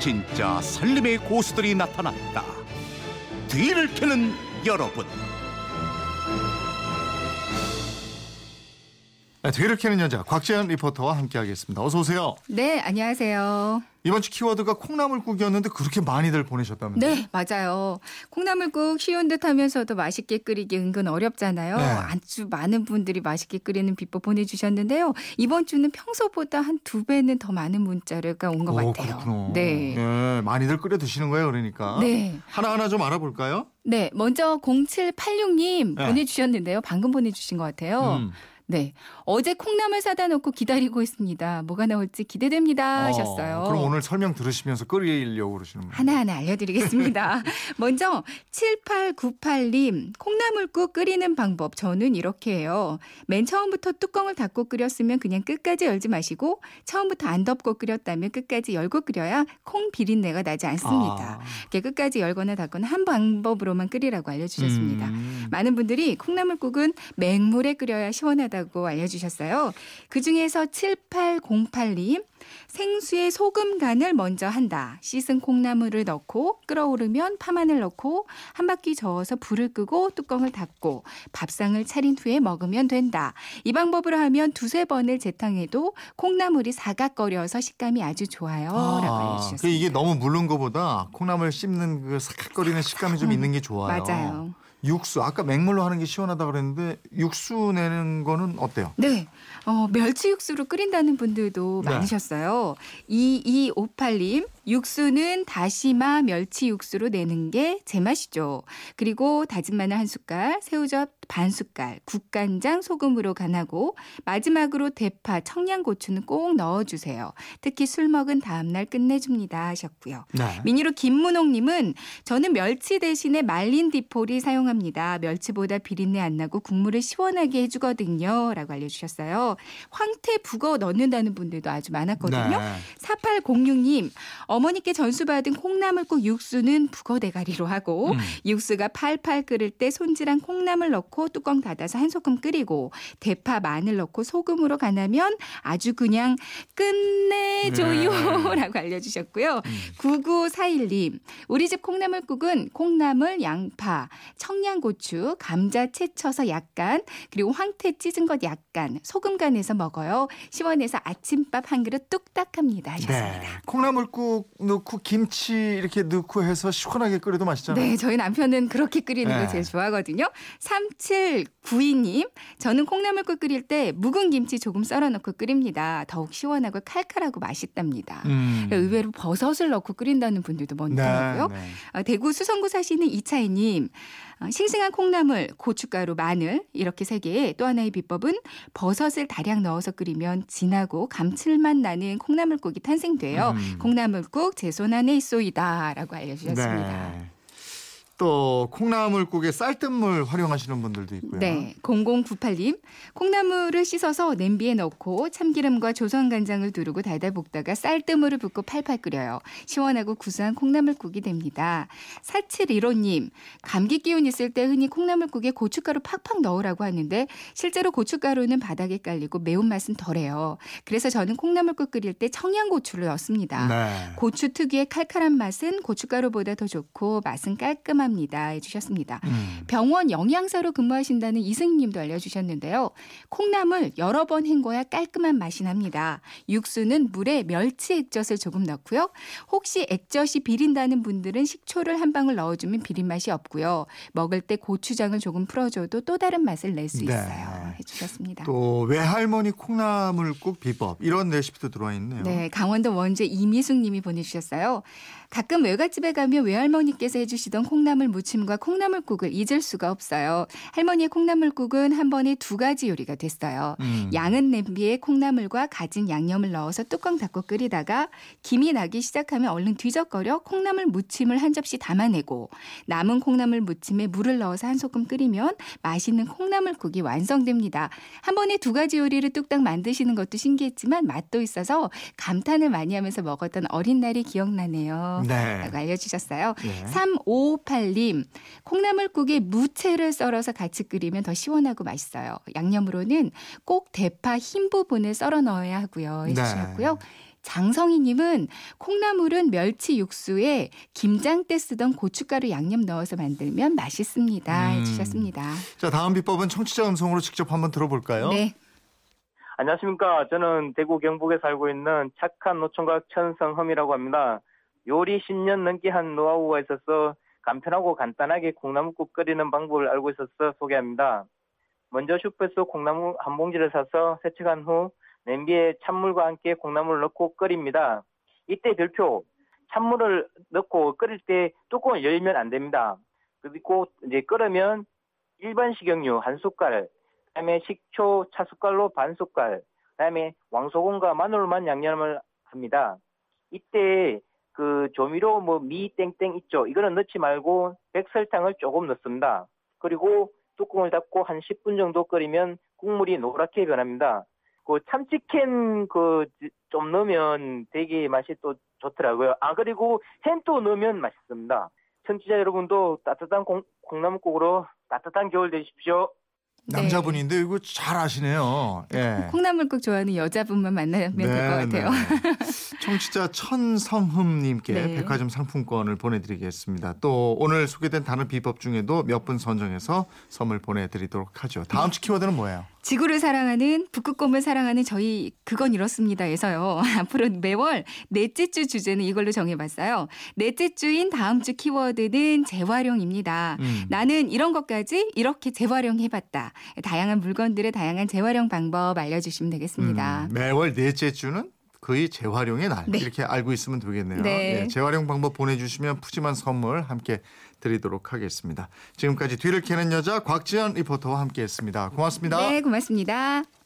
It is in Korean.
진짜 살림의 고수들이 나타났다. 뒤를 캐는 여러분. 네, 뒤를 캐는 여자 곽재현 리포터와 함께하겠습니다. 어서 오세요. 네, 안녕하세요. 이번 주 키워드가 콩나물국이었는데 그렇게 많이들 보내셨다면서요? 네, 맞아요. 콩나물국 쉬운 듯 하면서도 맛있게 끓이기 은근 어렵잖아요. 네. 아주 많은 분들이 맛있게 끓이는 비법 보내주셨는데요. 이번 주는 평소보다 한 두 배는 더 많은 문자가 온것 오, 같아요. 그렇구나. 네. 네, 많이들 끓여 드시는 거예요, 그러니까. 네. 하나하나 좀 알아볼까요? 네, 먼저 0786님 네. 보내주셨는데요. 방금 보내주신 것 같아요. 음. 네. 어제 콩나물 사다 놓고 기다리고 있습니다. 뭐가 나올지 기대됩니다 하셨어요. 어, 그럼 오늘 설명 들으시면서 끓이려고 그러시는 거예요? 하나하나 알려드리겠습니다. 먼저 7898님 콩나물국 끓이는 방법 저는 이렇게 해요. 맨 처음부터 뚜껑을 닫고 끓였으면 그냥 끝까지 열지 마시고 처음부터 안 덮고 끓였다면 끝까지 열고 끓여야 콩 비린내가 나지 않습니다. 아. 이렇게 끝까지 열거나 닫거나 한 방법으로만 끓이라고 알려주셨습니다. 음. 많은 분들이 콩나물국은 맹물에 끓여야 시원하다 고 알려주셨어요. 그 중에서 7808님 생수에 소금 간을 먼저 한다. 씻은 콩나물을 넣고 끓어오르면 파마늘 넣고 한 바퀴 저어서 불을 끄고 뚜껑을 닫고 밥상을 차린 후에 먹으면 된다. 이 방법으로 하면 두세 번을 재탕해도 콩나물이 사각거려서 식감이 아주 좋아요. 라고 그 알려주셨습니다. 이게 너무 물른 거보다 콩나물 씹는 그 사각거리는 식감이 좀 있는 게 좋아요. 맞아요. 육수 아까 맹물로 하는 게 시원하다 그랬는데 육수 내는 거는 어때요? 네. 어, 멸치 육수로 끓인다는 분들도 네. 많으셨어요. 2258님, 육수는 다시마 멸치 육수로 내는 게 제맛이죠. 그리고 다진 마늘 한 숟갈, 새우젓 반 숟갈, 국간장 소금으로 간하고 마지막으로 대파, 청양고추는 꼭 넣어주세요. 특히 술 먹은 다음날 끝내줍니다 하셨고요. 네. 미니로 김문옥님은 저는 멸치 대신에 말린 디포리 사용합니다. 멸치보다 비린내 안 나고 국물을 시원하게 해주거든요. 라고 알려주셨어요. 황태 북어 넣는다는 분들도 아주 많았거든요. 네. 4806님, 어머니께 전수받은 콩나물국 육수는 북어 대가리로 하고 음. 육수가 팔팔 끓을 때 손질한 콩나물 넣고 뚜껑 닫아서 한 소끔 끓이고 대파, 마늘 넣고 소금으로 간하면 아주 그냥 끝내줘요라고 알려주셨고요. 음. 9941님, 우리 집 콩나물국은 콩나물, 양파, 청양고추, 감자 채 쳐서 약간 그리고 황태 찢은 것 약간 소금 간해서 먹어요. 시원해서 아침밥 한 그릇 뚝딱 합니다 하셨습니다. 네. 콩나물국 넣고 김치 이렇게 넣고 해서 시원하게 끓여도 맛있잖아요. 네, 저희 남편은 그렇게 끓이는 네. 거 제일 좋아하거든요. 3792님, 저는 콩나물국 끓일 때 묵은 김치 조금 썰어 넣고 끓입니다. 더욱 시원하고 칼칼하고 맛있답니다. 음. 의외로 버섯을 넣고 끓인다는 분들도 많더라고요. 네, 네. 어, 대구 수성구 사시는 이차희님, 어, 싱싱한 콩나물, 고춧가루, 마늘 이렇게 세 개에 또 하나의 비법은 버섯을 다량 넣어서 끓이면 진하고 감칠맛 나는 콩나물국이 탄생돼요. 음. 콩나물국 제 손 안에 있소이다라고 알려주셨습니다. 네. 또 콩나물국에 쌀뜨물 활용하시는 분들도 있고요. 네, 0098님. 콩나물을 씻어서 냄비에 넣고 참기름과 조선간장을 두르고 달달 볶다가 쌀뜨물을 붓고 팔팔 끓여요. 시원하고 구수한 콩나물국이 됩니다. 4715님. 감기 기운 있을 때 흔히 콩나물국에 고춧가루 팍팍 넣으라고 하는데 실제로 고춧가루는 바닥에 깔리고 매운맛은 덜해요. 그래서 저는 콩나물국 끓일 때 청양고추를 넣습니다. 네. 고추 특유의 칼칼한 맛은 고춧가루보다 더 좋고 맛은 깔끔 합니다. 해주셨습니다. 음. 병원 영양사로 근무하신다는 이승님도 알려주셨는데요. 콩나물 여러 번 헹궈야 깔끔한 맛이 납니다. 육수는 물에 멸치 액젓을 조금 넣고요. 혹시 액젓이 비린다는 분들은 식초를 한 방울 넣어주면 비린 맛이 없고요. 먹을 때 고추장을 조금 풀어줘도 또 다른 맛을 낼수 네. 있어요. 해주셨습니다. 또 외할머니 콩나물국 비법 이런 레시피도 들어와 있네요. 네, 강원도 원주 이미숙 님이 보내주셨어요. 가끔 외갓집에 가면 외할머니께서 해주시던 콩나물 무침과 콩나물국을 잊을 수가 없어요. 할머니의 콩나물국은 한 번에 두 가지 요리가 됐어요. 음. 양은 냄비에 콩나물과 가진 양념을 넣어서 뚜껑 닫고 끓이다가 김이 나기 시작하면 얼른 뒤적거려 콩나물 무침을 한 접시 담아내고 남은 콩나물 무침에 물을 넣어서 한 소끔 끓이면 맛있는 콩나물국이 완성됩니다. 한 번에 두 가지 요리를 뚝딱 만드시는 것도 신기했지만 맛도 있어서 감탄을 많이 하면서 먹었던 어린 날이 기억나네요. 네. 라고 알려주셨어요. 예. 3558님, 콩나물국에 무채를 썰어서 같이 끓이면 더 시원하고 맛있어요. 양념으로는 꼭 대파 흰 부분을 썰어 넣어야 하고요. 해주셨고요. 장성희님은 콩나물은 멸치 육수에 김장 때 쓰던 고춧가루 양념 넣어서 만들면 맛있습니다. 음. 해주셨습니다. 자, 다음 비법은 청취자 음성으로 직접 한번 들어볼까요? 네. 안녕하십니까. 저는 대구 경북에 살고 있는 착한 노총각 천성흠이라고 합니다. 요리 10년 넘게 한 노하우가 있어서 간편하고 간단하게 콩나물국 끓이는 방법을 알고 있어서 소개합니다. 먼저 슈퍼에서 콩나물 한 봉지를 사서 세척한 후 냄비에 찬물과 함께 콩나물을 넣고 끓입니다. 이때 별표 찬물을 넣고 끓일 때 뚜껑을 열면 안 됩니다. 그리고 이제 끓으면 일반 식용유 한 숟갈, 그다음에 식초 차 숟갈로 반 숟갈, 그다음에 왕소금과 마늘만 양념을 합니다. 이때 그 조미료 뭐 미 땡땡 있죠. 이거는 넣지 말고 백설탕을 조금 넣습니다. 그리고 뚜껑을 닫고 한 10분 정도 끓이면 국물이 노랗게 변합니다. 그 참치캔 그 좀 넣으면 되게 맛이 또 좋더라고요. 아 그리고 햄도 넣으면 맛있습니다. 청취자 여러분도 따뜻한 콩, 콩나물국으로 따뜻한 겨울 되십시오. 네. 남자분인데 이거 잘 아시네요. 예. 콩나물국 좋아하는 여자분만 만나면 될것 같아요. 네. 청취자 천성흠님께 네. 백화점 상품권을 보내드리겠습니다. 또 오늘 소개된 다른 비법 중에도 몇 분 선정해서 선물 보내드리도록 하죠. 다음 주 키워드는 뭐예요? 지구를 사랑하는 북극곰을 사랑하는 저희 그건 이렇습니다에서요. 앞으로 매월 넷째 주 주제는 이걸로 정해봤어요. 넷째 주인 다음 주 키워드는 재활용입니다. 음. 나는 이런 것까지 이렇게 재활용해봤다. 다양한 물건들의 다양한 재활용 방법 알려주시면 되겠습니다. 음, 매월 넷째 주는 거의 재활용의 날 네. 이렇게 알고 있으면 되겠네요. 네. 예, 재활용 방법 보내주시면 푸짐한 선물 함께 드리도록 하겠습니다. 지금까지 뒤를 캐는 여자 곽지연 리포터와 함께했습니다. 고맙습니다. 네, 고맙습니다.